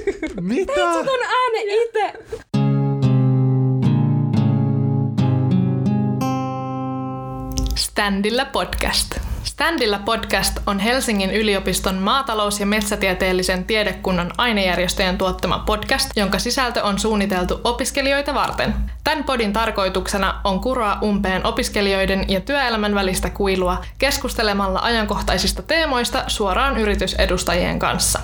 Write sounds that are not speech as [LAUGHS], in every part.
[LAUGHS] Mitä? Teit sä ton äänen itse? Standilla podcast. Standilla podcast on Helsingin yliopiston maatalous- ja metsätieteellisen tiedekunnan ainejärjestöjen tuottama podcast, jonka sisältö on suunniteltu opiskelijoita varten. Tämän podin tarkoituksena on kuroa umpeen opiskelijoiden ja työelämän välistä kuilua keskustelemalla ajankohtaisista teemoista suoraan yritysedustajien kanssa.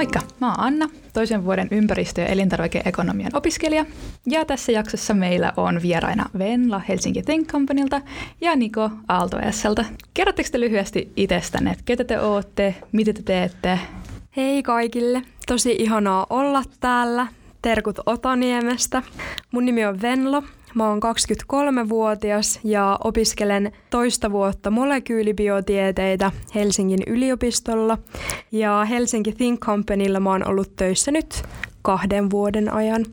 Moikka, mä oon Anna, toisen vuoden ympäristö- ja elintarvikeekonomian opiskelija. Ja tässä jaksossa meillä on vieraina Venla Helsinki Think Companylta ja Niko Aalto. Kerrotteko te lyhyesti itsestänne, että ketä te ootte, mitä te teette? Hei kaikille. Tosi ihanaa olla täällä. Terkut Otaniemestä. Mun nimi on Venlo. Mä oon 23-vuotias ja opiskelen toista vuotta molekyylibiotieteitä Helsingin yliopistolla. Ja Helsinki Think Companylla mä oon ollut töissä nyt kahden vuoden ajan.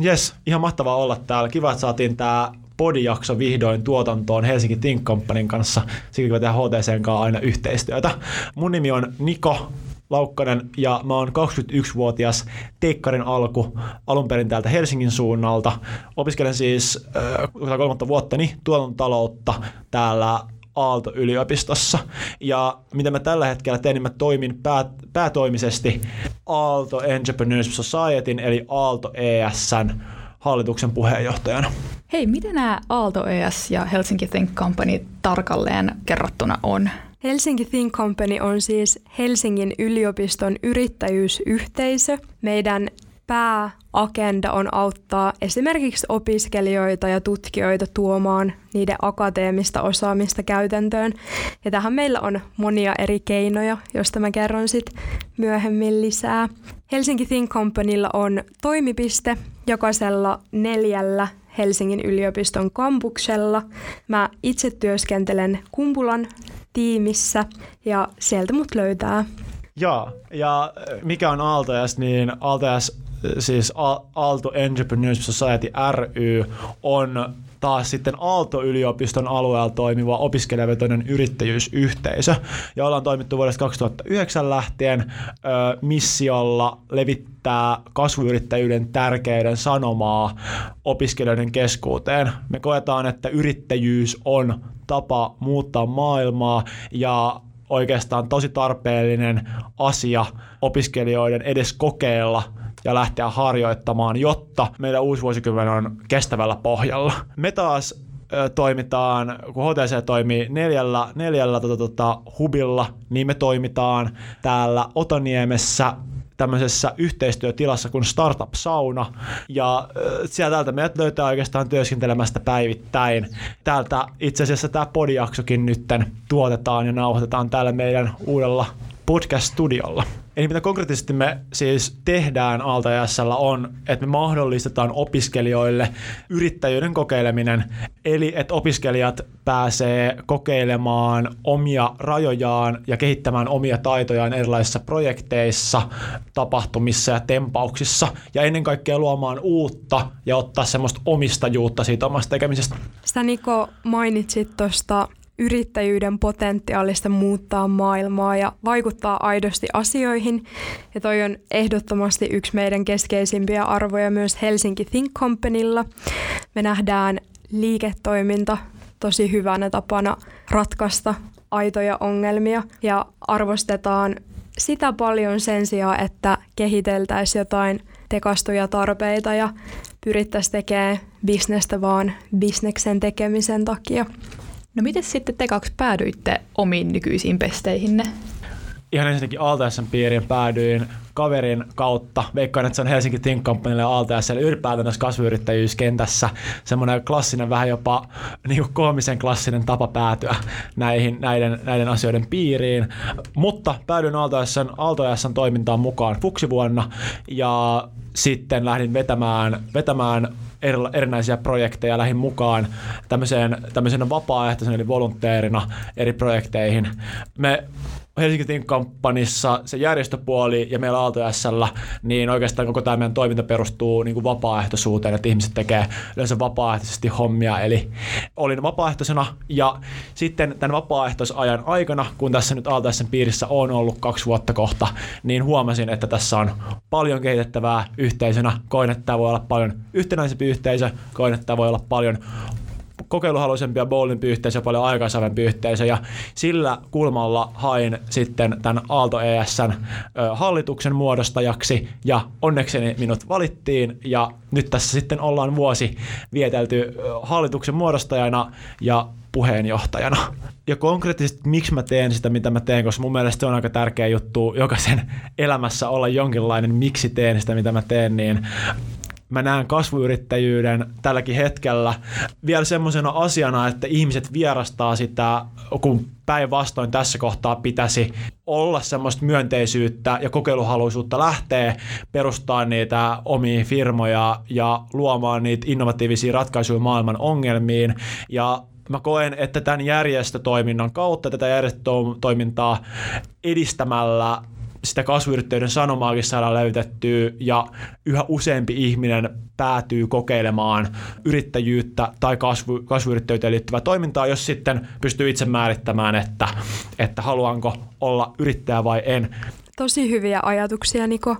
Jes, ihan mahtavaa olla täällä. Kiva, että saatiin tää podijakso vihdoin tuotantoon Helsinki Think Companyn kanssa. Siksi me tehdään HTCn kanssa aina yhteistyötä. Mun nimi on Niko Laukkanen ja mä oon 21-vuotias teikkarin alku alun perin täältä Helsingin suunnalta. Opiskelen siis äh, kolmatta vuottani tuotantotaloutta täällä Aalto-yliopistossa. Ja mitä mä tällä hetkellä teen, niin mä toimin pää, päätoimisesti Aalto Entrepreneurship Societyn eli Aalto ESN hallituksen puheenjohtajana. Hei, mitä nämä Aalto ES ja Helsinki Think Company tarkalleen kerrottuna on? Helsinki Think Company on siis Helsingin yliopiston yrittäjyysyhteisö. Meidän pääagenda on auttaa esimerkiksi opiskelijoita ja tutkijoita tuomaan niiden akateemista osaamista käytäntöön. Ja tähän meillä on monia eri keinoja, joista mä kerron sit myöhemmin lisää. Helsinki Think Companylla on toimipiste jokaisella neljällä Helsingin yliopiston kampuksella. Mä itse työskentelen Kumpulan tiimissä ja sieltä mut löytää. Joo, ja mikä on Aaltojas, niin Aaltojas, siis Aalto Entrepreneurship Society ry on taas sitten Aalto-yliopiston alueella toimiva opiskelijavetoinen yrittäjyysyhteisö. Ja ollaan toimittu vuodesta 2009 lähtien ö, missiolla levittää kasvuyrittäjyyden tärkeyden sanomaa opiskelijoiden keskuuteen. Me koetaan, että yrittäjyys on tapa muuttaa maailmaa ja oikeastaan tosi tarpeellinen asia opiskelijoiden edes kokeilla ja lähteä harjoittamaan, jotta meidän uusi vuosikymmen on kestävällä pohjalla. Me taas toimitaan, kun HTC toimii neljällä, neljällä tota, tota, hubilla, niin me toimitaan täällä Otaniemessä tämmöisessä yhteistyötilassa kuin Startup Sauna. Ja sieltä täältä meidät löytää oikeastaan työskentelemästä päivittäin. Täältä itse asiassa tämä podijaksokin nytten tuotetaan ja nauhoitetaan täällä meidän uudella podcast-studiolla. Eli mitä konkreettisesti me siis tehdään Aalto on, että me mahdollistetaan opiskelijoille yrittäjyyden kokeileminen, eli että opiskelijat pääsee kokeilemaan omia rajojaan ja kehittämään omia taitojaan erilaisissa projekteissa, tapahtumissa ja tempauksissa, ja ennen kaikkea luomaan uutta ja ottaa semmoista omistajuutta siitä omasta tekemisestä. Sitä Niko mainitsit tuosta yrittäjyyden potentiaalista muuttaa maailmaa ja vaikuttaa aidosti asioihin. Ja toi on ehdottomasti yksi meidän keskeisimpiä arvoja myös Helsinki Think Companylla. Me nähdään liiketoiminta tosi hyvänä tapana ratkaista aitoja ongelmia ja arvostetaan sitä paljon sen sijaan, että kehiteltäisiin jotain tekastuja tarpeita ja pyrittäisiin tekemään bisnestä vaan bisneksen tekemisen takia. No miten sitten te kaksi päädyitte omiin nykyisiin pesteihinne? Ihan ensinnäkin ALTSn piiriin päädyin kaverin kautta. Veikkaan, että se on Helsinki Think Companylle ja ALTSlle ylipäätään tässä kasvuyrittäjyyskentässä semmoinen klassinen, vähän jopa niin kuin koomisen klassinen tapa päätyä näihin, näiden, näiden asioiden piiriin. Mutta päädyin ALTSn, ALTSn toimintaan mukaan fuksivuonna ja sitten lähdin vetämään, vetämään erinäisiä projekteja lähin mukaan tämmöiseen, tämmöisenä vapaaehtoisena eli volunteerina eri projekteihin. Me Helsinki Think se järjestöpuoli ja meillä Aalto niin oikeastaan koko tämä meidän toiminta perustuu niin kuin vapaaehtoisuuteen, että ihmiset tekee yleensä vapaaehtoisesti hommia. Eli olin vapaaehtoisena ja sitten tämän vapaaehtoisajan aikana, kun tässä nyt Aalto piirissä on ollut kaksi vuotta kohta, niin huomasin, että tässä on paljon kehitettävää yhteisönä. Koin, että tämä voi olla paljon yhtenäisempi yhteisö, tämä voi olla paljon kokeiluhaluisempi ja bowlimpi yhteisö, paljon aikaisempi yhteisö. Ja sillä kulmalla hain sitten tämän Aalto ESN hallituksen muodostajaksi. Ja onnekseni minut valittiin ja nyt tässä sitten ollaan vuosi vietelty hallituksen muodostajana ja puheenjohtajana. Ja konkreettisesti miksi mä teen sitä, mitä mä teen, koska mun mielestä se on aika tärkeä juttu jokaisen elämässä olla jonkinlainen, miksi teen sitä, mitä mä teen, niin mä näen kasvuyrittäjyyden tälläkin hetkellä vielä semmoisena asiana, että ihmiset vierastaa sitä, kun päinvastoin tässä kohtaa pitäisi olla semmoista myönteisyyttä ja kokeiluhaluisuutta lähteä perustaa niitä omia firmoja ja luomaan niitä innovatiivisia ratkaisuja maailman ongelmiin. Ja mä koen, että tämän järjestötoiminnan kautta tätä järjestötoimintaa edistämällä sitä kasvuyrittäjyyden sanomaakin saadaan löytettyä ja yhä useampi ihminen päätyy kokeilemaan yrittäjyyttä tai kasvu, kasvuyrittäjyyteen liittyvää toimintaa, jos sitten pystyy itse määrittämään, että, että haluanko olla yrittäjä vai en. Tosi hyviä ajatuksia, Niko.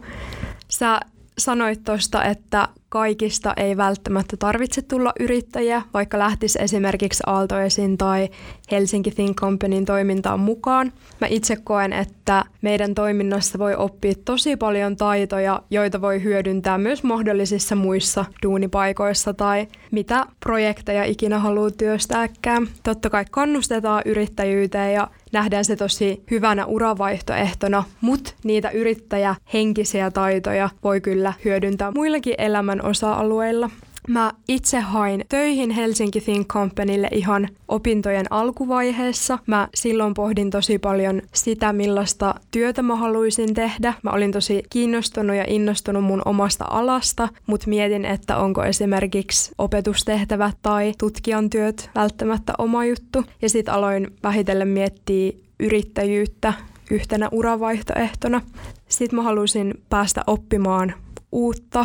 Sä sanoit tuosta, että kaikista ei välttämättä tarvitse tulla yrittäjä, vaikka lähtisi esimerkiksi Aaltoesin tai Helsinki Think Companyn toimintaan mukaan. Mä itse koen, että meidän toiminnassa voi oppia tosi paljon taitoja, joita voi hyödyntää myös mahdollisissa muissa duunipaikoissa tai mitä projekteja ikinä haluaa työstääkään. Totta kai kannustetaan yrittäjyyteen ja nähdään se tosi hyvänä uravaihtoehtona, mutta niitä yrittäjähenkisiä taitoja voi kyllä hyödyntää muillakin elämän osa-alueilla. Mä itse hain töihin Helsinki Think Companylle ihan opintojen alkuvaiheessa. Mä silloin pohdin tosi paljon sitä, millaista työtä mä haluaisin tehdä. Mä olin tosi kiinnostunut ja innostunut mun omasta alasta, mutta mietin, että onko esimerkiksi opetustehtävät tai tutkijan työt välttämättä oma juttu. Ja sitten aloin vähitellen miettiä yrittäjyyttä yhtenä uravaihtoehtona. Sitten mä halusin päästä oppimaan uutta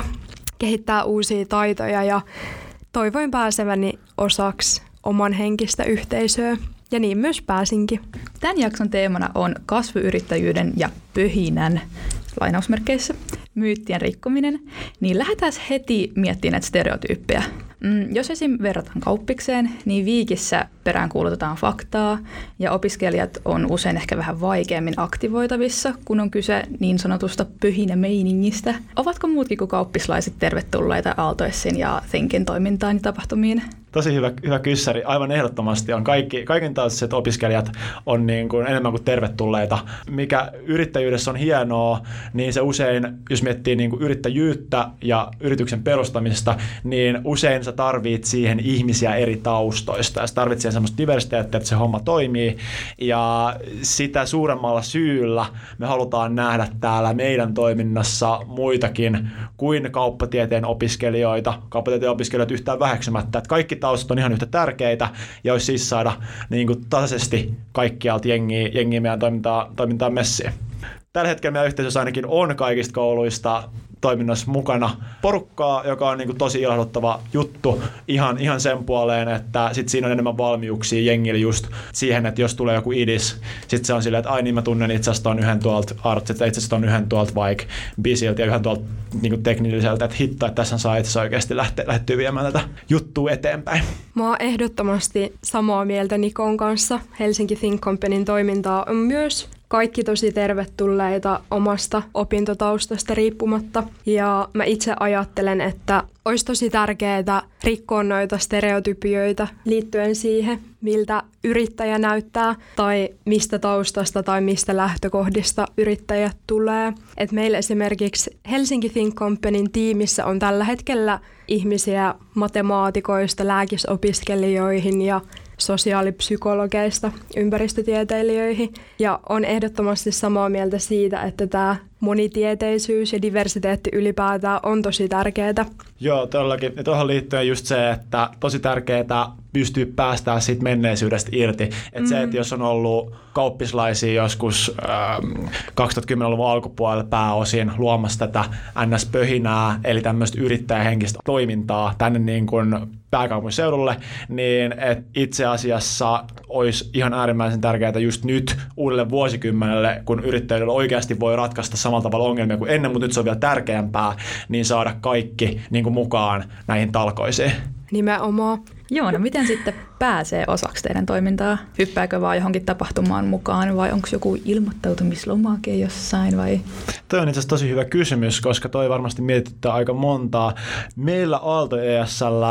kehittää uusia taitoja ja toivoin pääseväni osaksi oman henkistä yhteisöä. Ja niin myös pääsinkin. Tämän jakson teemana on kasvuyrittäjyyden ja pöhinän lainausmerkeissä myyttien rikkominen, niin lähdetään heti miettimään näitä stereotyyppejä. Mm, jos esim. verrataan kauppikseen, niin viikissä perään kuulutetaan faktaa ja opiskelijat on usein ehkä vähän vaikeammin aktivoitavissa, kun on kyse niin sanotusta pyhinä meiningistä. Ovatko muutkin kuin kauppislaiset tervetulleita Aaltoessin ja Thinkin toimintaan ja tapahtumiin? Tosi hyvä, hyvä kyssäri. Aivan ehdottomasti on kaikki, kaiken taustaiset opiskelijat on niin kuin enemmän kuin tervetulleita. Mikä yrittäjyydessä on hienoa, niin se usein, jos miettii niin kuin yrittäjyyttä ja yrityksen perustamista, niin usein sä tarvit siihen ihmisiä eri taustoista ja sä tarvit siihen semmoista diversiteettiä, että se homma toimii. Ja sitä suuremmalla syyllä me halutaan nähdä täällä meidän toiminnassa muitakin kuin kauppatieteen opiskelijoita, kauppatieteen opiskelijoita yhtään väheksymättä. Että kaikki taustat on ihan yhtä tärkeitä ja olisi siis saada niin kuin tasaisesti kaikkialta jengiä, jengiä meidän toimintaa, toimintaa messiin. Tällä hetkellä meidän yhteisössä ainakin on kaikista kouluista toiminnassa mukana porukkaa, joka on niin kuin tosi ilahduttava juttu ihan, ihan sen puoleen, että sit siinä on enemmän valmiuksia jengillä just siihen, että jos tulee joku idis, sitten se on silleen, että ai niin mä tunnen itse asiassa ton yhden tuolta artsit, itse asiassa ton yhden tuolta vaikka bisiltä ja yhden tuolta niin kuin teknilliseltä, että hitto, että tässä saa itse oikeasti lähteä, lähteä viemään tätä juttua eteenpäin. Mä oon ehdottomasti samaa mieltä Nikon kanssa. Helsinki Think Companyn toimintaa on myös kaikki tosi tervetulleita omasta opintotaustasta riippumatta. Ja mä itse ajattelen, että olisi tosi tärkeää rikkoa noita stereotypioita liittyen siihen, miltä yrittäjä näyttää tai mistä taustasta tai mistä lähtökohdista yrittäjät tulee. Et meillä esimerkiksi Helsinki Think Companyn tiimissä on tällä hetkellä ihmisiä matemaatikoista lääkisopiskelijoihin ja sosiaalipsykologeista ympäristötieteilijöihin. Ja on ehdottomasti samaa mieltä siitä, että tämä monitieteisyys ja diversiteetti ylipäätään on tosi tärkeää. Joo, todellakin. Ja tuohon liittyen just se, että tosi tärkeää pystyy päästään siitä menneisyydestä irti. Että mm. se, että jos on ollut kauppislaisia joskus ähm, 2010-luvun alkupuolella pääosin luomassa tätä NS-pöhinää, eli tämmöistä yrittäjähenkistä toimintaa tänne niin kuin pääkaupunkiseudulle, niin et itse asiassa olisi ihan äärimmäisen tärkeää just nyt uudelle vuosikymmenelle, kun yrittäjillä oikeasti voi ratkaista samalla tavalla ongelmia kuin ennen, mutta nyt se on vielä tärkeämpää, niin saada kaikki niin kuin mukaan näihin talkoisiin. Nimenomaan. Joo, no miten sitten pääsee osaksi teidän toimintaa? Hyppääkö vaan johonkin tapahtumaan mukaan vai onko joku ilmoittautumislomake jossain vai? Toi on itse asiassa tosi hyvä kysymys, koska toi varmasti mietittää aika montaa. Meillä Aalto ESL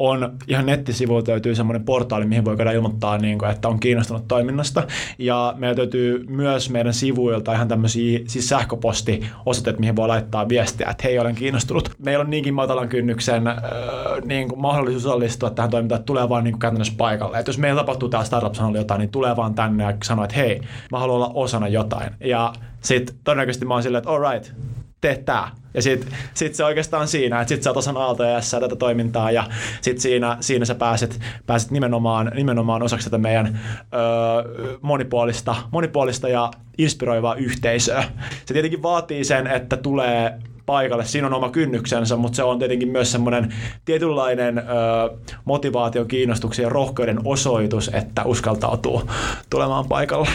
on ihan nettisivuilta löytyy semmoinen portaali, mihin voi käydä ilmoittaa, niin kuin, että on kiinnostunut toiminnasta. Ja meillä löytyy myös meidän sivuilta ihan tämmöisiä siis sähköpostiosoitteet, mihin voi laittaa viestiä, että hei, olen kiinnostunut. Meillä on niinkin matalan kynnyksen äh, niin kuin mahdollisuus osallistua tähän toimintaan, että tulee vaan niin kuin käytännössä paikalle. Että jos meillä tapahtuu täällä startup jotain, niin tulee vaan tänne ja sanoo, että hei, mä haluan olla osana jotain. Ja sitten todennäköisesti mä oon silleen, että all right, tee tää. Ja sit, sit se oikeastaan siinä, että sit sä oot osan ALTS tätä toimintaa ja sit siinä, siinä sä pääset, pääset nimenomaan, nimenomaan osaksi tätä meidän ö, monipuolista, monipuolista ja inspiroivaa yhteisöä. Se tietenkin vaatii sen, että tulee paikalle. Siinä on oma kynnyksensä, mutta se on tietenkin myös semmoinen tietynlainen ö, motivaation, kiinnostuksen ja rohkeuden osoitus, että uskaltautuu tulemaan paikalle.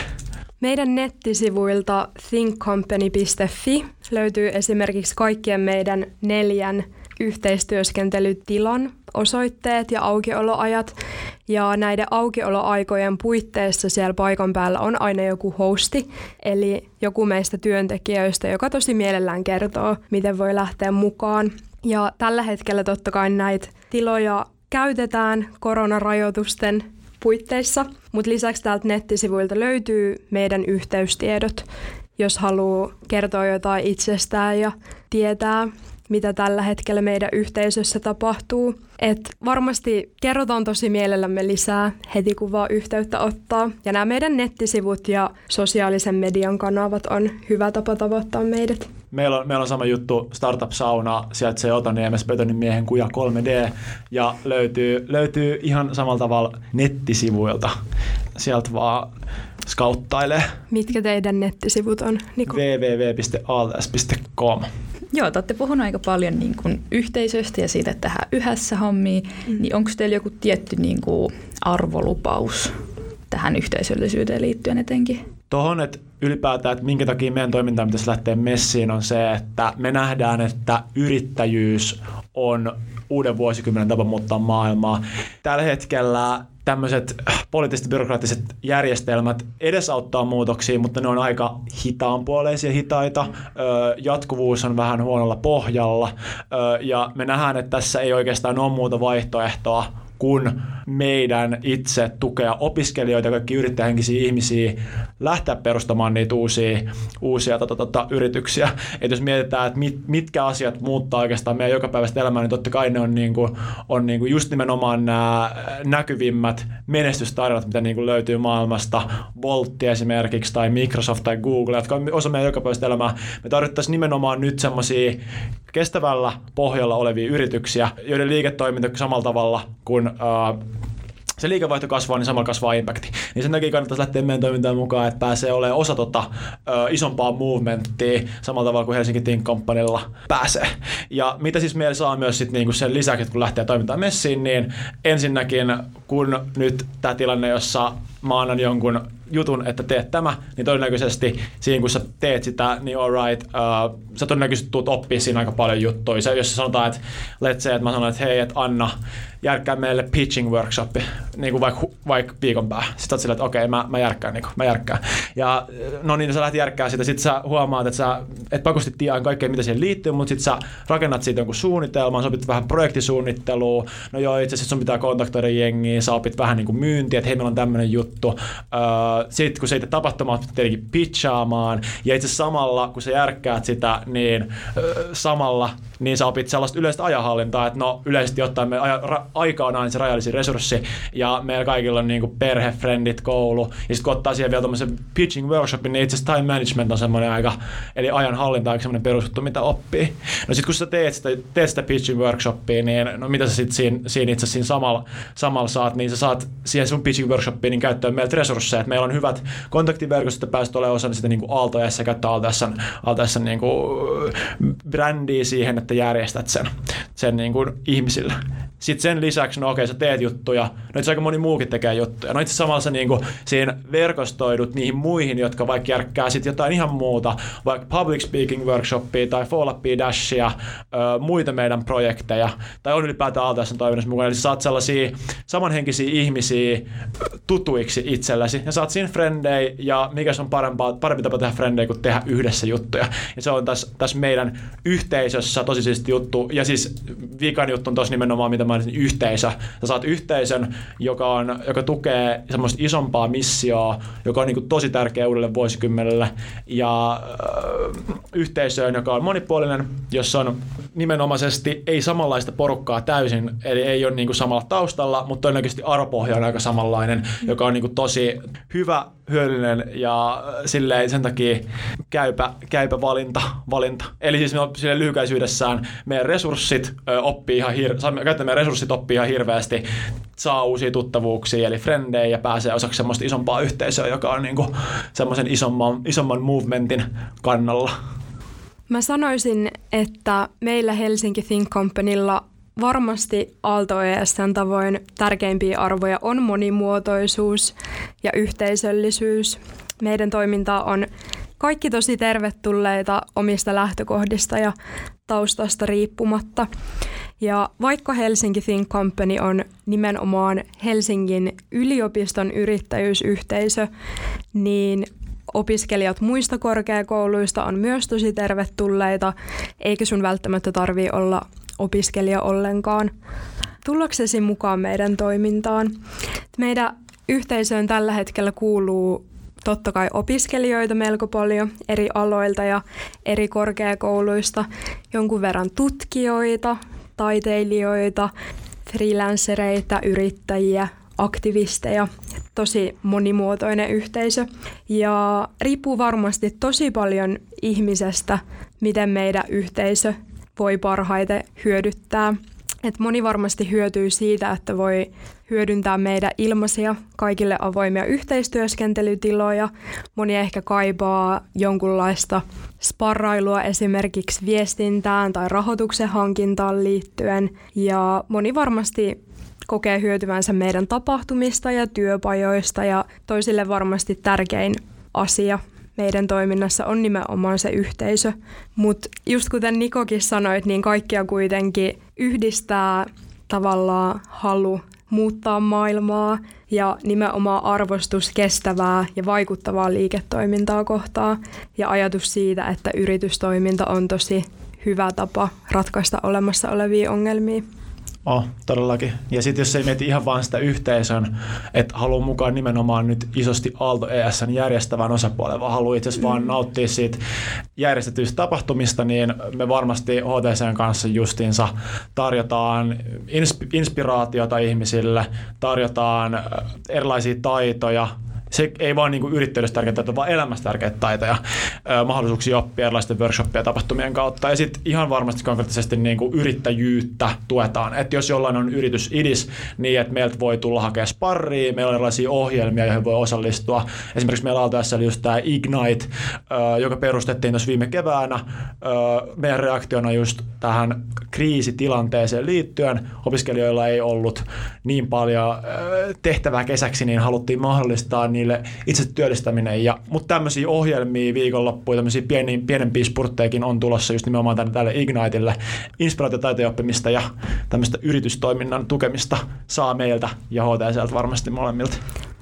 Meidän nettisivuilta thinkcompany.fi löytyy esimerkiksi kaikkien meidän neljän yhteistyöskentelytilan osoitteet ja aukioloajat. Ja näiden aukioloaikojen puitteissa siellä paikan päällä on aina joku hosti, eli joku meistä työntekijöistä, joka tosi mielellään kertoo, miten voi lähteä mukaan. Ja tällä hetkellä totta kai näitä tiloja käytetään koronarajoitusten puitteissa, mutta lisäksi täältä nettisivuilta löytyy meidän yhteystiedot, jos haluaa kertoa jotain itsestään ja tietää, mitä tällä hetkellä meidän yhteisössä tapahtuu. Et varmasti kerrotaan tosi mielellämme lisää heti kun vaan yhteyttä ottaa. Ja nämä meidän nettisivut ja sosiaalisen median kanavat on hyvä tapa tavoittaa meidät. Meillä on, meillä on sama juttu, Startup Sauna, sieltä Otaniemessä Betonin miehen kuja 3D, ja löytyy, löytyy ihan samalla tavalla nettisivuilta. Sieltä vaan skauttailee. Mitkä teidän nettisivut on, Niko? www.alts.com. Joo, te olette puhunut aika paljon niin kuin yhteisöstä ja siitä, että tehdään yhdessä hommia. Mm. Niin onko teillä joku tietty niin kuin arvolupaus tähän yhteisöllisyyteen liittyen etenkin? Tuohon, että ylipäätään, että minkä takia meidän toiminta pitäisi lähteä messiin, on se, että me nähdään, että yrittäjyys on uuden vuosikymmenen tapa muuttaa maailmaa. Tällä hetkellä tämmöiset poliittiset byrokraattiset järjestelmät edesauttaa muutoksia, mutta ne on aika hitaanpuoleisia, hitaita. Jatkuvuus on vähän huonolla pohjalla ja me nähdään, että tässä ei oikeastaan ole muuta vaihtoehtoa kuin meidän itse tukea opiskelijoita kaikki yrittäjähenkisiä ihmisiä lähteä perustamaan niitä uusia, uusia tota, tota, yrityksiä. Et jos mietitään, että mit, mitkä asiat muuttaa oikeastaan meidän jokapäiväistä elämää, niin totta kai ne on, niinku, on niinku just nimenomaan nämä näkyvimmät menestystarinat, mitä niinku löytyy maailmasta. Voltti esimerkiksi tai Microsoft tai Google, jotka on osa meidän jokapäiväistä elämää. Me tarvittaisiin nimenomaan nyt semmoisia kestävällä pohjalla olevia yrityksiä, joiden liiketoiminta samalla tavalla kuin uh, se liikevaihto kasvaa, niin samalla kasvaa impacti. Niin sen takia kannattaisi lähteä meidän toimintaan mukaan, että pääsee olemaan osa tota, ö, isompaa movementtia samalla tavalla kuin Helsinki Think Companylla pääsee. Ja mitä siis meillä saa myös sit niinku sen lisäksi, että kun lähtee toimintaan messiin, niin ensinnäkin kun nyt tämä tilanne, jossa mä annan jonkun jutun, että teet tämä, niin todennäköisesti siinä kun sä teet sitä, niin alright, uh, sä todennäköisesti tulet oppia siinä aika paljon juttuja. Se, jos sanotaan, että let's say, että mä sanon, että hei, että Anna, järkkää meille pitching workshopi, niin kuin vaikka, vaikka viikon päähän. Sitten oot silleen, että okei, okay, mä, mä järkkään, niin kuin, mä järkkään. Ja no niin, sä lähdet järkkää sitä, sitten sä huomaat, että sä et pakosti tiedä kaikkea, mitä siihen liittyy, mutta sitten sä rakennat siitä jonkun suunnitelman, sä opit vähän projektisuunnittelua, no joo, itse asiassa sun pitää kontaktoida jengiä, sä opit vähän niin kuin myyntiä, että hei, meillä on tämmöinen juttu, juttu. Sitten kun se itse tapahtuma tietenkin pitchaamaan, ja itse samalla kun sä järkkäät sitä, niin samalla niin sä opit sellaista yleistä ajanhallintaa, että no yleisesti ottaen me aja, ra, aika on aina se rajallisin resurssi, ja meillä kaikilla on niinku perhe, friendit, koulu, ja sitten kun ottaa siihen vielä tuommoisen pitching workshopin, niin itse time management on semmoinen aika, eli ajanhallinta on semmoinen perusjuttu, mitä oppii. No sitten kun sä teet sitä, teet sitä pitching workshopia, niin no mitä sä sitten siinä, siinä itse siinä samalla, samalla saat, niin sä saat siihen sun pitching workshopiin niin käyttöön meiltä resursseja, että meillä on hyvät kontaktiverkostot, että pääset olemaan osa sitä niin kuin Aalto S, käyttää Aalto S, Aalto S niin kuin brändiä siihen, että järjestät sen, sen niin kuin ihmisille. Sitten sen lisäksi, no okei, sä teet juttuja, no itse aika moni muukin tekee juttuja. No itse samalla sä niin kuin siinä verkostoidut niihin muihin, jotka vaikka järkkää sitten jotain ihan muuta, vaikka public speaking workshopia tai fall up dashia, muita meidän projekteja, tai on ylipäätään Aaltoisen toiminnassa mukana. Eli sä saat sellaisia samanhenkisiä ihmisiä tutuiksi itsellesi, ja saat siinä frendejä, ja mikä se on parempaa, parempi tapa tehdä frendejä kuin tehdä yhdessä juttuja. Ja se on tässä, tässä meidän yhteisössä tosi siisti juttu, ja siis viikan juttu on tosi nimenomaan, mitä mä olisin, yhteisö. Sä saat yhteisön, joka, on, joka tukee semmoista isompaa missioa, joka on niin kuin tosi tärkeä uudelle vuosikymmenelle, ja äh, yhteisöön, joka on monipuolinen, jossa on nimenomaisesti ei samanlaista porukkaa täysin, eli ei ole niin kuin samalla taustalla, mutta todennäköisesti arvopohja on aika samanlainen, joka on niin kuin tosi hyvä, hyödyllinen ja silleen sen takia käypä, käypä valinta, valinta. Eli siis me lyhykäisyydessään meidän resurssit oppii ihan hir- meidän resurssit oppii ihan hirveästi, saa uusia tuttavuuksia, eli frendejä ja pääsee osaksi semmoista isompaa yhteisöä, joka on niin kuin semmoisen isomman, isomman movementin kannalla. Mä sanoisin, että meillä Helsinki Think Companylla varmasti Aalto ESN tavoin tärkeimpiä arvoja on monimuotoisuus ja yhteisöllisyys. Meidän toiminta on kaikki tosi tervetulleita omista lähtökohdista ja taustasta riippumatta. Ja vaikka Helsinki Think Company on nimenomaan Helsingin yliopiston yrittäjyysyhteisö, niin opiskelijat muista korkeakouluista on myös tosi tervetulleita, eikä sun välttämättä tarvii olla opiskelija ollenkaan. Tullaksesi mukaan meidän toimintaan. Meidän yhteisöön tällä hetkellä kuuluu totta kai opiskelijoita melko paljon eri aloilta ja eri korkeakouluista, jonkun verran tutkijoita, taiteilijoita, freelancereita, yrittäjiä, aktivisteja, tosi monimuotoinen yhteisö. Ja riippuu varmasti tosi paljon ihmisestä, miten meidän yhteisö voi parhaiten hyödyttää. Et moni varmasti hyötyy siitä, että voi hyödyntää meidän ilmaisia, kaikille avoimia yhteistyöskentelytiloja. Moni ehkä kaipaa jonkunlaista sparrailua esimerkiksi viestintään tai rahoituksen hankintaan liittyen. Ja moni varmasti kokee hyötyvänsä meidän tapahtumista ja työpajoista ja toisille varmasti tärkein asia meidän toiminnassa on nimenomaan se yhteisö. Mutta just kuten Nikokin sanoit, niin kaikkia kuitenkin yhdistää tavallaan halu muuttaa maailmaa ja nimenomaan arvostus kestävää ja vaikuttavaa liiketoimintaa kohtaa ja ajatus siitä, että yritystoiminta on tosi hyvä tapa ratkaista olemassa olevia ongelmia. Oh, todellakin. Ja sitten jos ei mieti ihan vaan sitä yhteisön, että haluaa mukaan nimenomaan nyt isosti Aalto ESN järjestävän osapuolen, vaan haluaa itse asiassa mm. vaan nauttia siitä järjestetyistä tapahtumista, niin me varmasti HTCn kanssa justiinsa tarjotaan inspiraatiota ihmisille, tarjotaan erilaisia taitoja, se ei vaan niin yrittäjyydessä tärkeitä taitoja, vaan elämässä tärkeitä taitoja, mahdollisuuksia oppia erilaisten workshoppien ja tapahtumien kautta. Ja sitten ihan varmasti konkreettisesti niin kuin yrittäjyyttä tuetaan. Että jos jollain on yritys idis, niin että meiltä voi tulla hakea sparria, meillä on erilaisia ohjelmia, joihin voi osallistua. Esimerkiksi meillä on tässä just tämä Ignite, joka perustettiin tuossa viime keväänä. Meidän reaktiona just tähän kriisitilanteeseen liittyen opiskelijoilla ei ollut niin paljon tehtävää kesäksi, niin haluttiin mahdollistaa niille itse työllistäminen. Ja, mutta tämmöisiä ohjelmia viikonloppuja, tämmöisiä pieni, pienempiä spurttejakin on tulossa just nimenomaan tänne, tälle Igniteille. Inspiraatiotaitojen oppimista ja tämmöistä yritystoiminnan tukemista saa meiltä ja HTCltä varmasti molemmilta.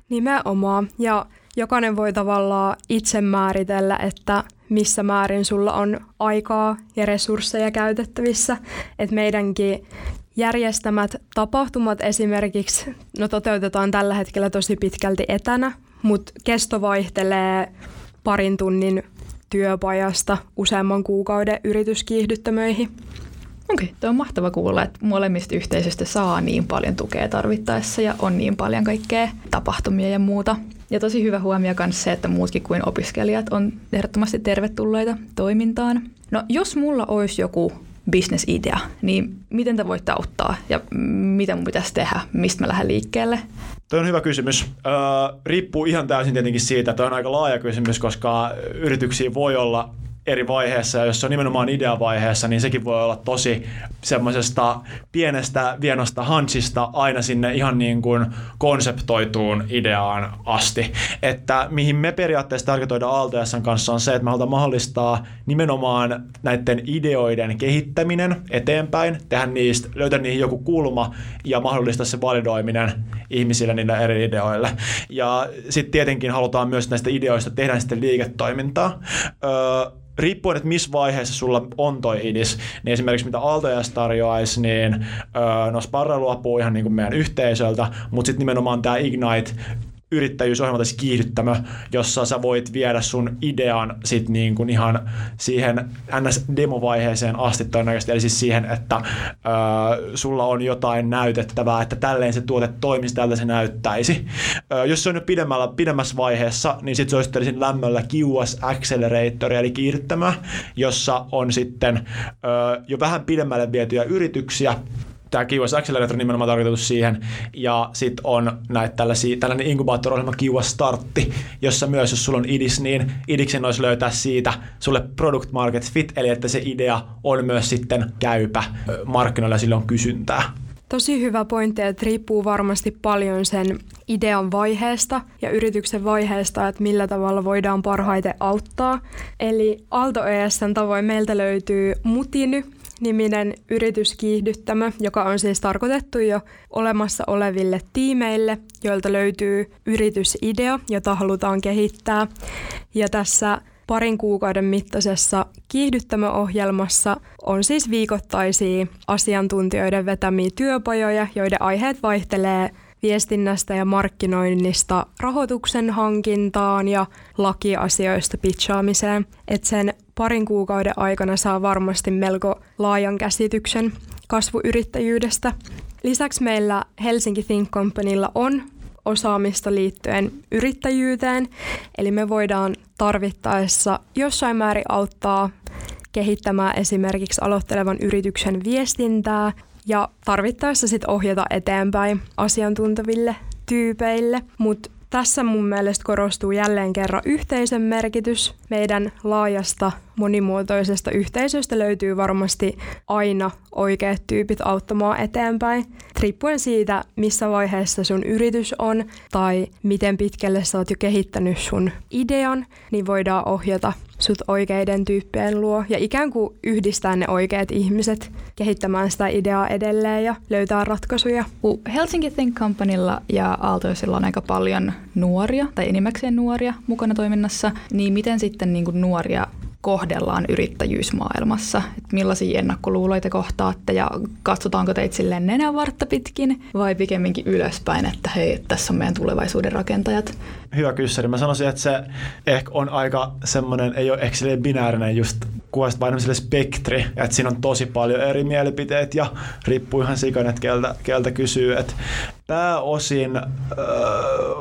Nimenomaan. Ja jokainen voi tavallaan itse määritellä, että missä määrin sulla on aikaa ja resursseja käytettävissä. Et meidänkin järjestämät tapahtumat esimerkiksi no toteutetaan tällä hetkellä tosi pitkälti etänä, mutta kesto vaihtelee parin tunnin työpajasta useamman kuukauden yrityskiihdyttämöihin. Okei, okay, on mahtava kuulla, että molemmista yhteisöistä saa niin paljon tukea tarvittaessa ja on niin paljon kaikkea tapahtumia ja muuta. Ja tosi hyvä huomio myös se, että muutkin kuin opiskelijat on ehdottomasti tervetulleita toimintaan. No jos mulla olisi joku bisnesidea, niin miten te voitte auttaa ja mitä mun pitäisi tehdä, mistä mä lähden liikkeelle? Tuo on hyvä kysymys. Öö, riippuu ihan täysin tietenkin siitä, että on aika laaja kysymys, koska yrityksiä voi olla eri vaiheessa, ja jos se on nimenomaan ideavaiheessa, niin sekin voi olla tosi semmoisesta pienestä vienosta hansista aina sinne ihan niin kuin konseptoituun ideaan asti. Että mihin me periaatteessa tarkoitoidaan ALTSn kanssa on se, että me halutaan mahdollistaa nimenomaan näiden ideoiden kehittäminen eteenpäin, tehdä niistä, löytää niihin joku kulma ja mahdollistaa se validoiminen ihmisille niille eri ideoille. Ja sitten tietenkin halutaan myös näistä ideoista tehdä sitten liiketoimintaa. Öö, riippuen, että missä vaiheessa sulla on toi idis, niin esimerkiksi mitä Altojas tarjoaisi, niin öö, no sparrailu apuu ihan niin kuin meidän yhteisöltä, mutta sitten nimenomaan tämä Ignite yrittäjyysohjelma tai kiihdyttämö, jossa sä voit viedä sun idean sit niin kuin ihan siihen NS-demovaiheeseen asti todennäköisesti, eli siis siihen, että ö, sulla on jotain näytettävää, että tälleen se tuote toimisi, tältä se näyttäisi. Ö, jos se on jo pidemmällä, pidemmässä vaiheessa, niin sitten se olisi lämmöllä QS Accelerator, eli kiihdyttämö, jossa on sitten ö, jo vähän pidemmälle vietyjä yrityksiä, tämä Kiwas Accelerator nimenomaan tarkoitettu siihen, ja sitten on näitä tällaisia, tällainen inkubaattor-ohjelma Kiwas Startti, jossa myös jos sulla on idis, niin idiksen olisi löytää siitä sulle product market fit, eli että se idea on myös sitten käypä markkinoilla ja sillä on kysyntää. Tosi hyvä pointti, että riippuu varmasti paljon sen idean vaiheesta ja yrityksen vaiheesta, että millä tavalla voidaan parhaiten auttaa. Eli Aalto ESN tavoin meiltä löytyy Mutiny, niminen yrityskiihdyttämö, joka on siis tarkoitettu jo olemassa oleville tiimeille, joilta löytyy yritysidea, jota halutaan kehittää. Ja tässä parin kuukauden mittaisessa kiihdyttämöohjelmassa on siis viikoittaisia asiantuntijoiden vetämiä työpajoja, joiden aiheet vaihtelee viestinnästä ja markkinoinnista rahoituksen hankintaan ja lakiasioista pitchaamiseen. Et sen parin kuukauden aikana saa varmasti melko laajan käsityksen kasvuyrittäjyydestä. Lisäksi meillä Helsinki Think Companylla on osaamista liittyen yrittäjyyteen, eli me voidaan tarvittaessa jossain määrin auttaa kehittämään esimerkiksi aloittelevan yrityksen viestintää ja tarvittaessa sitten ohjata eteenpäin asiantunteville tyypeille, mutta tässä mun mielestä korostuu jälleen kerran yhteisön merkitys. Meidän laajasta monimuotoisesta yhteisöstä löytyy varmasti aina oikeat tyypit auttamaan eteenpäin. Riippuen siitä, missä vaiheessa sun yritys on tai miten pitkälle sä oot jo kehittänyt sun idean, niin voidaan ohjata sut oikeiden tyyppien luo ja ikään kuin yhdistää ne oikeat ihmiset kehittämään sitä ideaa edelleen ja löytää ratkaisuja. Helsinki Think Companylla ja Aaltoisilla on aika paljon nuoria tai enimmäkseen nuoria mukana toiminnassa, niin miten sitten niin kuin nuoria kohdellaan yrittäjyysmaailmassa? Et millaisia ennakkoluuloja te kohtaatte ja katsotaanko teitä silleen nenävartta pitkin vai pikemminkin ylöspäin, että hei, tässä on meidän tulevaisuuden rakentajat? Hyvä kyssäri. Mä sanoisin, että se ehkä on aika semmoinen, ei ole ehkä binäärinen just kuvasta vain spektri, että siinä on tosi paljon eri mielipiteet ja riippuu ihan sikana, että keltä, keltä kysyy. Että pääosin öö,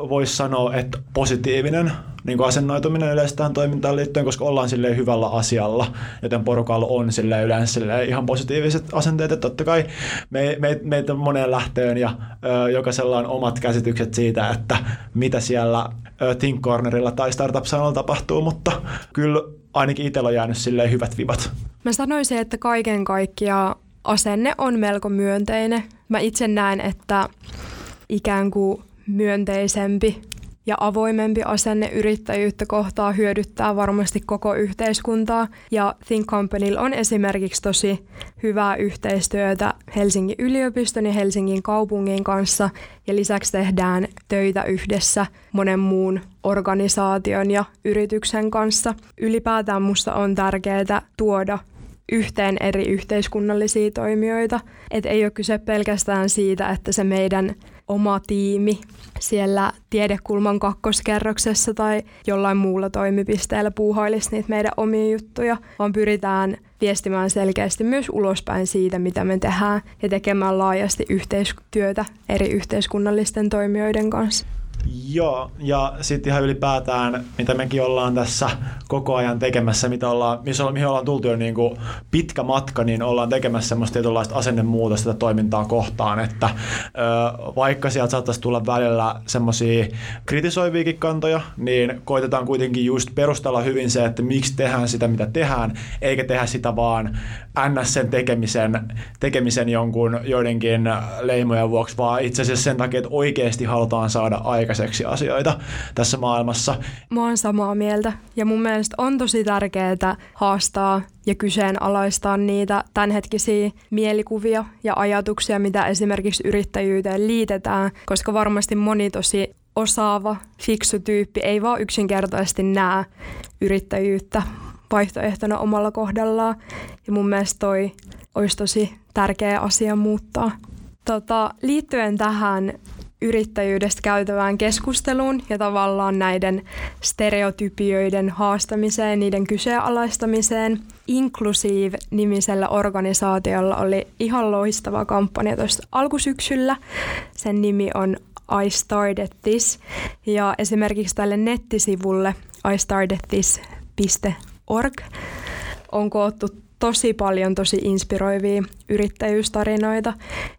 voisi sanoa, että positiivinen niin kuin asennoituminen yleensä tähän toimintaan liittyen, koska ollaan sille hyvällä asialla, joten porukalla on sille yleensä sille ihan positiiviset asenteet. Että totta kai me, me, meitä moneen lähtöön ja ö, jokaisella on omat käsitykset siitä, että mitä siellä ö, Think Cornerilla tai Startup Sanoilla tapahtuu, mutta kyllä ainakin itsellä on jäänyt silleen hyvät vivat. Mä sanoisin, että kaiken kaikkiaan asenne on melko myönteinen. Mä itse näen, että ikään kuin myönteisempi ja avoimempi asenne yrittäjyyttä kohtaa hyödyttää varmasti koko yhteiskuntaa. Ja Think Companylla on esimerkiksi tosi hyvää yhteistyötä Helsingin yliopiston ja Helsingin kaupungin kanssa. Ja lisäksi tehdään töitä yhdessä monen muun organisaation ja yrityksen kanssa. Ylipäätään musta on tärkeää tuoda yhteen eri yhteiskunnallisia toimijoita. Et ei ole kyse pelkästään siitä, että se meidän oma tiimi siellä tiedekulman kakkoskerroksessa tai jollain muulla toimipisteellä puuhailisi niitä meidän omia juttuja, vaan pyritään viestimään selkeästi myös ulospäin siitä, mitä me tehdään ja tekemään laajasti yhteistyötä eri yhteiskunnallisten toimijoiden kanssa. Joo, ja sitten ihan ylipäätään, mitä mekin ollaan tässä koko ajan tekemässä, mitä ollaan, missä ollaan, mihin ollaan tultu jo niin kuin pitkä matka, niin ollaan tekemässä semmoista tietynlaista asennemuutosta tätä toimintaa kohtaan, että ö, vaikka sieltä saattaisi tulla välillä semmoisia kritisoiviakin kantoja, niin koitetaan kuitenkin just perustella hyvin se, että miksi tehdään sitä, mitä tehdään, eikä tehdä sitä vaan ns. sen tekemisen, tekemisen jonkun joidenkin leimojen vuoksi, vaan itse asiassa sen takia, että oikeasti halutaan saada aikaiseksi asioita tässä maailmassa. Mä oon samaa mieltä ja mun mielestä on tosi tärkeää haastaa ja kyseenalaistaa niitä tämänhetkisiä mielikuvia ja ajatuksia, mitä esimerkiksi yrittäjyyteen liitetään, koska varmasti moni tosi osaava, fiksu tyyppi ei vaan yksinkertaisesti näe yrittäjyyttä vaihtoehtona omalla kohdallaan. Ja mun mielestä toi olisi tosi tärkeä asia muuttaa. Tota, liittyen tähän yrittäjyydestä käytävään keskusteluun ja tavallaan näiden stereotypioiden haastamiseen, niiden kyseenalaistamiseen. Inclusive-nimisellä organisaatiolla oli ihan loistava kampanja tuossa alkusyksyllä. Sen nimi on I Started This ja esimerkiksi tälle nettisivulle istartedthis.org on koottu tosi paljon tosi inspiroivia yrittäjyystarinoita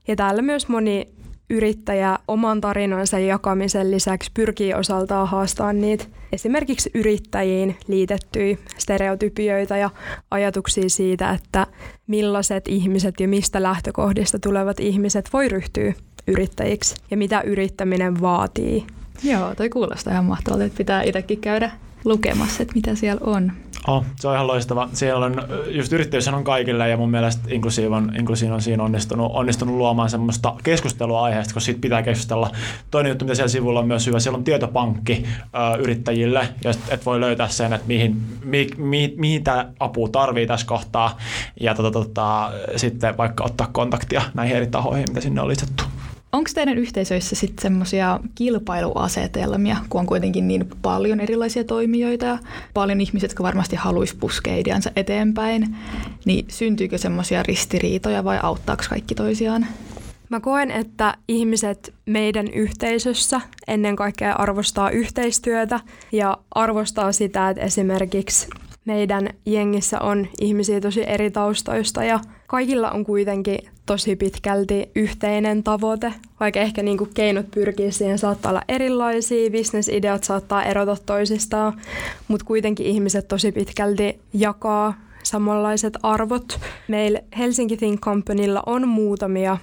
ja täällä myös moni yrittäjä oman tarinansa jakamisen lisäksi pyrkii osaltaan haastamaan niitä esimerkiksi yrittäjiin liitettyjä stereotypioita ja ajatuksia siitä, että millaiset ihmiset ja mistä lähtökohdista tulevat ihmiset voi ryhtyä yrittäjiksi ja mitä yrittäminen vaatii. Joo, toi kuulostaa ihan mahtavalta, että pitää itsekin käydä lukemassa, että mitä siellä on. Oh, se on ihan loistava. Siellä on, just yrittäjyys on kaikille ja mun mielestä Inclusive on, Inclusive on siinä onnistunut, onnistunut luomaan semmoista keskustelua aiheesta, koska siitä pitää keskustella. Toinen juttu, mitä siellä sivulla on myös hyvä, siellä on tietopankki ö, yrittäjille, ja et voi löytää sen, että mihin, mi, mi, mihin tämä apu tarvii tässä kohtaa, ja tota, tota, sitten vaikka ottaa kontaktia näihin eri tahoihin, mitä sinne on lisätty. Onko teidän yhteisöissä sitten semmoisia kilpailuasetelmia, kun on kuitenkin niin paljon erilaisia toimijoita ja paljon ihmisiä, jotka varmasti haluaisi puskea ideansa eteenpäin, niin syntyykö semmoisia ristiriitoja vai auttaako kaikki toisiaan? Mä koen, että ihmiset meidän yhteisössä ennen kaikkea arvostaa yhteistyötä ja arvostaa sitä, että esimerkiksi meidän jengissä on ihmisiä tosi eri taustoista ja kaikilla on kuitenkin tosi pitkälti yhteinen tavoite, vaikka ehkä niin kuin keinot pyrkii siihen saattaa olla erilaisia, bisnesideat saattaa erota toisistaan, mutta kuitenkin ihmiset tosi pitkälti jakaa samanlaiset arvot. Meillä Helsinki Think Companylla on muutamia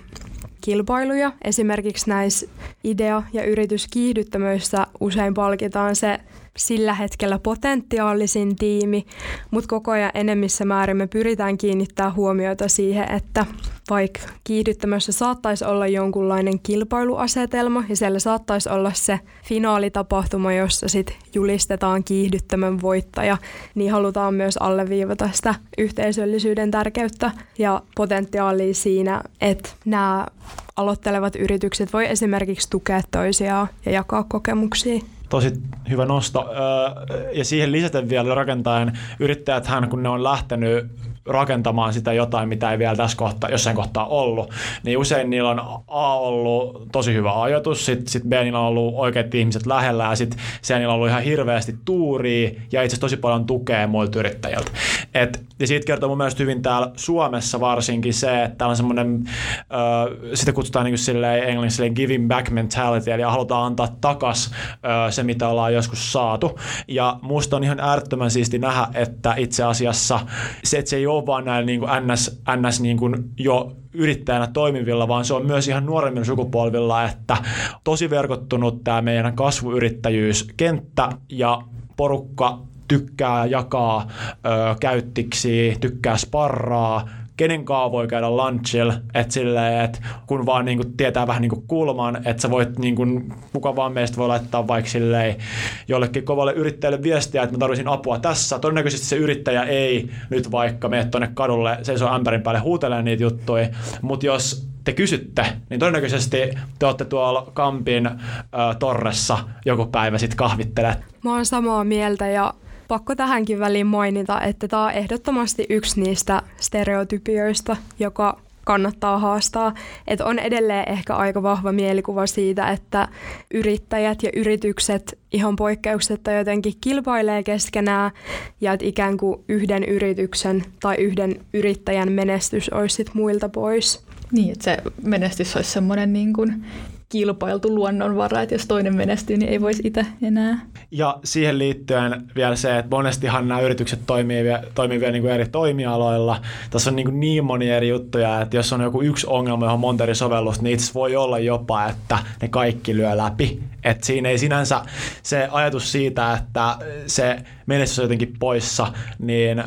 kilpailuja. Esimerkiksi näissä idea- ja yrityskiihdyttämöissä usein palkitaan se sillä hetkellä potentiaalisin tiimi, mutta koko ajan enemmissä määrin me pyritään kiinnittää huomiota siihen, että vaikka kiihdyttämässä saattaisi olla jonkunlainen kilpailuasetelma ja siellä saattaisi olla se finaalitapahtuma, jossa sit julistetaan kiihdyttämön voittaja, niin halutaan myös alleviivata sitä yhteisöllisyyden tärkeyttä ja potentiaalia siinä, että nämä aloittelevat yritykset voi esimerkiksi tukea toisiaan ja jakaa kokemuksia tosi hyvä nosto. Ja siihen lisäten vielä rakentaen yrittäjäthän, kun ne on lähtenyt rakentamaan sitä jotain, mitä ei vielä tässä kohtaa, jossain kohtaa ollut, niin usein niillä on A ollut tosi hyvä ajatus, sitten sit B niillä on ollut oikeat ihmiset lähellä ja sitten C niillä on ollut ihan hirveästi tuuria ja itse asiassa tosi paljon tukea muilta yrittäjiltä. Et, ja siitä kertoo mun mielestä hyvin täällä Suomessa varsinkin se, että täällä on semmoinen, äh, sitä kutsutaan niin silleen englanniksi silleen giving back mentality, eli halutaan antaa takas äh, se, mitä ollaan joskus saatu. Ja musta on ihan äärettömän siisti nähdä, että itse asiassa se, että se ei ole vaan näillä niin kuin NS, NS niin kuin jo yrittäjänä toimivilla, vaan se on myös ihan nuoremmilla sukupolvilla, että tosi verkottunut tämä meidän kasvuyrittäjyyskenttä ja porukka tykkää jakaa ö, käyttiksi, tykkää sparraa, kenen kaa voi käydä lunchilla, että silleen, että kun vaan niin kuin tietää vähän niin kuin kulman, että sä voit, niin kuin, kuka vaan meistä voi laittaa vaikka silleen jollekin kovalle yrittäjälle viestiä, että mä tarvitsin apua tässä. Todennäköisesti se yrittäjä ei nyt vaikka mene tuonne kadulle seisoo ämpärin päälle huutelemaan niitä juttuja, mutta jos te kysytte, niin todennäköisesti te olette tuolla Kampin äh, torressa joku päivä sitten kahvittelet. Mä oon samaa mieltä ja pakko tähänkin väliin mainita, että tämä on ehdottomasti yksi niistä stereotypioista, joka kannattaa haastaa. Että on edelleen ehkä aika vahva mielikuva siitä, että yrittäjät ja yritykset ihan poikkeuksetta jotenkin kilpailee keskenään ja että ikään kuin yhden yrityksen tai yhden yrittäjän menestys olisi sit muilta pois. Niin, että se menestys olisi semmoinen niin kuin kilpailtu luonnonvara, että jos toinen menestyy, niin ei voisi itse enää. Ja siihen liittyen vielä se, että monestihan nämä yritykset toimii, toimii vielä niin kuin eri toimialoilla. Tässä on niin, kuin niin monia eri juttuja, että jos on joku yksi ongelma, johon monta eri sovellusta, niin itse voi olla jopa, että ne kaikki lyö läpi. Et siinä ei sinänsä se ajatus siitä, että se menestys on jotenkin poissa, niin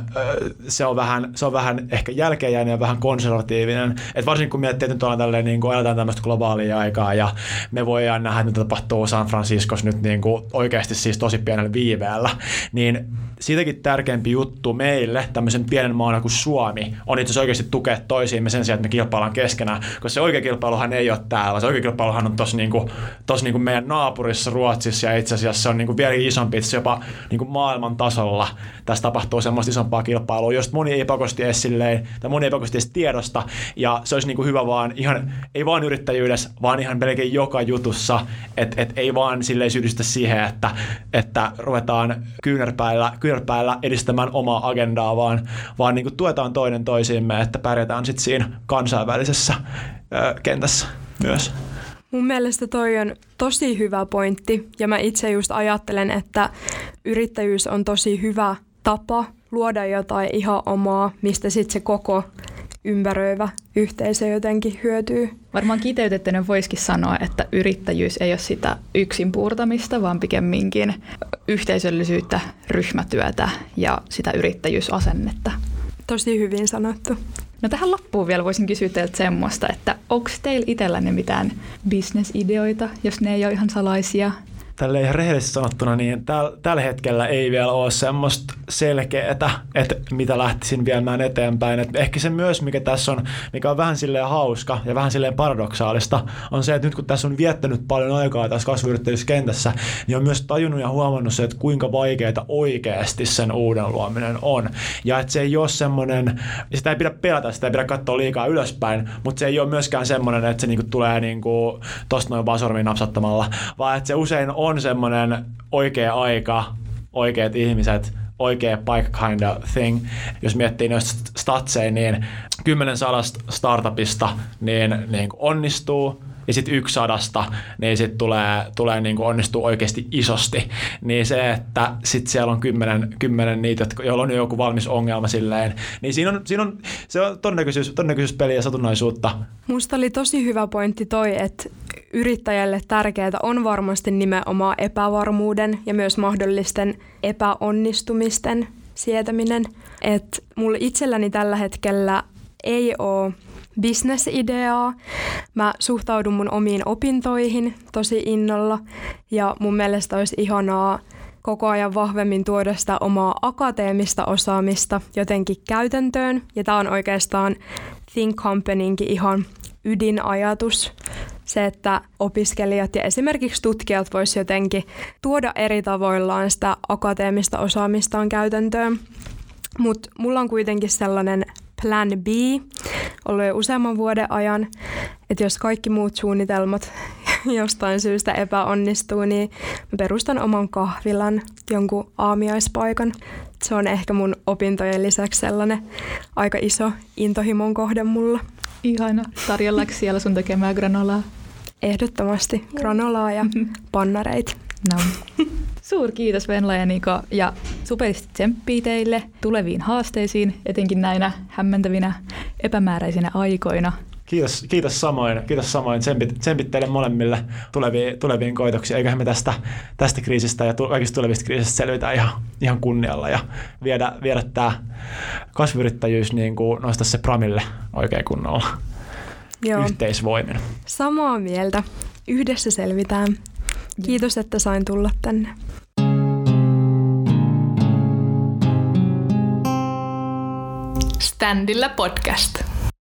se on vähän, se on vähän ehkä jälkeenjäänyt ja vähän konservatiivinen. Et varsinkin kun miettii, että nyt ollaan tälleen, niin kuin eletään tämmöistä globaalia aikaa ja me voidaan nähdä, että tapahtuu San Franciscos nyt niin kuin oikeasti siis tosi pienellä viiveellä, niin siitäkin tärkeämpi juttu meille, tämmöisen pienen maana kuin Suomi, on itse asiassa oikeasti tukea toisiimme sen sijaan, että me kilpaillaan keskenään, koska se oikea kilpailuhan ei ole täällä, se oikea kilpailuhan on tosi niin kuin, tosi niin kuin meidän naapurissa Ruotsissa ja itse asiassa se on niin kuin vielä isompi, itse jopa niin kuin maailman tasolla. Tässä tapahtuu semmoista isompaa kilpailua, josta moni ei pakosti edes silleen, tai moni ei pakosti edes tiedosta, ja se olisi niin kuin hyvä vaan ihan, ei vaan yrittäjyydessä, vaan ihan melkein joka jutussa, että et ei vaan silleen syydystä siihen, että, että ruvetaan kyynärpäillä, kyynärpäillä edistämään omaa agendaa, vaan, vaan niin kuin tuetaan toinen toisiimme, että pärjätään sitten siinä kansainvälisessä ö, kentässä myös. Mun mielestä toi on tosi hyvä pointti ja mä itse just ajattelen, että yrittäjyys on tosi hyvä tapa luoda jotain ihan omaa, mistä sitten se koko ympäröivä yhteisö jotenkin hyötyy. Varmaan kiteytettynä voisikin sanoa, että yrittäjyys ei ole sitä yksin puurtamista, vaan pikemminkin yhteisöllisyyttä, ryhmätyötä ja sitä yrittäjyysasennetta. Tosi hyvin sanottu. No tähän loppuun vielä voisin kysyä teiltä semmoista, että onko teillä itsellänne mitään bisnesideoita, jos ne ei ole ihan salaisia? Tälle ihan rehellisesti sanottuna, niin täl, tällä hetkellä ei vielä ole semmoista selkeää, että mitä lähtisin viemään eteenpäin. Et ehkä se myös, mikä tässä on, mikä on vähän silleen hauska ja vähän silleen paradoksaalista, on se, että nyt kun tässä on viettänyt paljon aikaa tässä kasvuyrittäjyyskentässä, niin on myös tajunnut ja huomannut se, että kuinka vaikeaa oikeasti sen uuden luominen on. Ja että se ei ole semmoinen, sitä ei pidä pelätä, sitä ei pidä katsoa liikaa ylöspäin, mutta se ei ole myöskään semmoinen, että se niinku tulee niinku tosta noin vaan sormiin napsattamalla, vaan että se usein on semmoinen oikea aika, oikeat ihmiset, oikea paikka kind of thing. Jos miettii noista statseja, niin kymmenen sadasta startupista niin, niin onnistuu, ja sitten yksi sadasta, niin sitten tulee, tulee niin kuin onnistuu oikeasti isosti. Niin se, että sitten siellä on kymmenen, kymmenen niitä, joilla on joku valmis ongelma silleen, niin siinä on, siinä on se on todennäköisyys, todennäköisyyspeliä ja satunnaisuutta. Musta oli tosi hyvä pointti toi, että yrittäjälle tärkeää on varmasti nimenomaan epävarmuuden ja myös mahdollisten epäonnistumisten sietäminen. Että mulla itselläni tällä hetkellä ei ole bisnesideaa. Mä suhtaudun mun omiin opintoihin tosi innolla ja mun mielestä olisi ihanaa koko ajan vahvemmin tuoda sitä omaa akateemista osaamista jotenkin käytäntöön. Ja tämä on oikeastaan Think Companynkin ihan ydinajatus. Se, että opiskelijat ja esimerkiksi tutkijat voisivat jotenkin tuoda eri tavoillaan sitä akateemista osaamistaan käytäntöön. Mutta mulla on kuitenkin sellainen plan B ollut jo useamman vuoden ajan, että jos kaikki muut suunnitelmat [LAUGHS] jostain syystä epäonnistuu, niin mä perustan oman kahvilan, jonkun aamiaispaikan. Se on ehkä mun opintojen lisäksi sellainen aika iso intohimon kohde mulla. Ihana. Tarjollaanko siellä sun tekemää granolaa? Ehdottomasti granolaa ja [LAUGHS] pannareit. No. Suur kiitos Venla ja Niko ja superisti tsemppii teille tuleviin haasteisiin, etenkin näinä hämmentävinä epämääräisinä aikoina. Kiitos, kiitos samoin. Kiitos samoin. Tsempit, tsempit teille molemmille tuleviin, tuleviin koitoksiin. Eiköhän me tästä, tästä kriisistä ja kaikista tulevista kriisistä selvitä ihan, ihan kunnialla ja viedä, viedä tämä kasvuyrittäjyys niin kuin nostaa se pramille oikein kunnolla Joo. yhteisvoimin. Samaa mieltä. Yhdessä selvitään. Kiitos, että sain tulla tänne. Standilla podcast.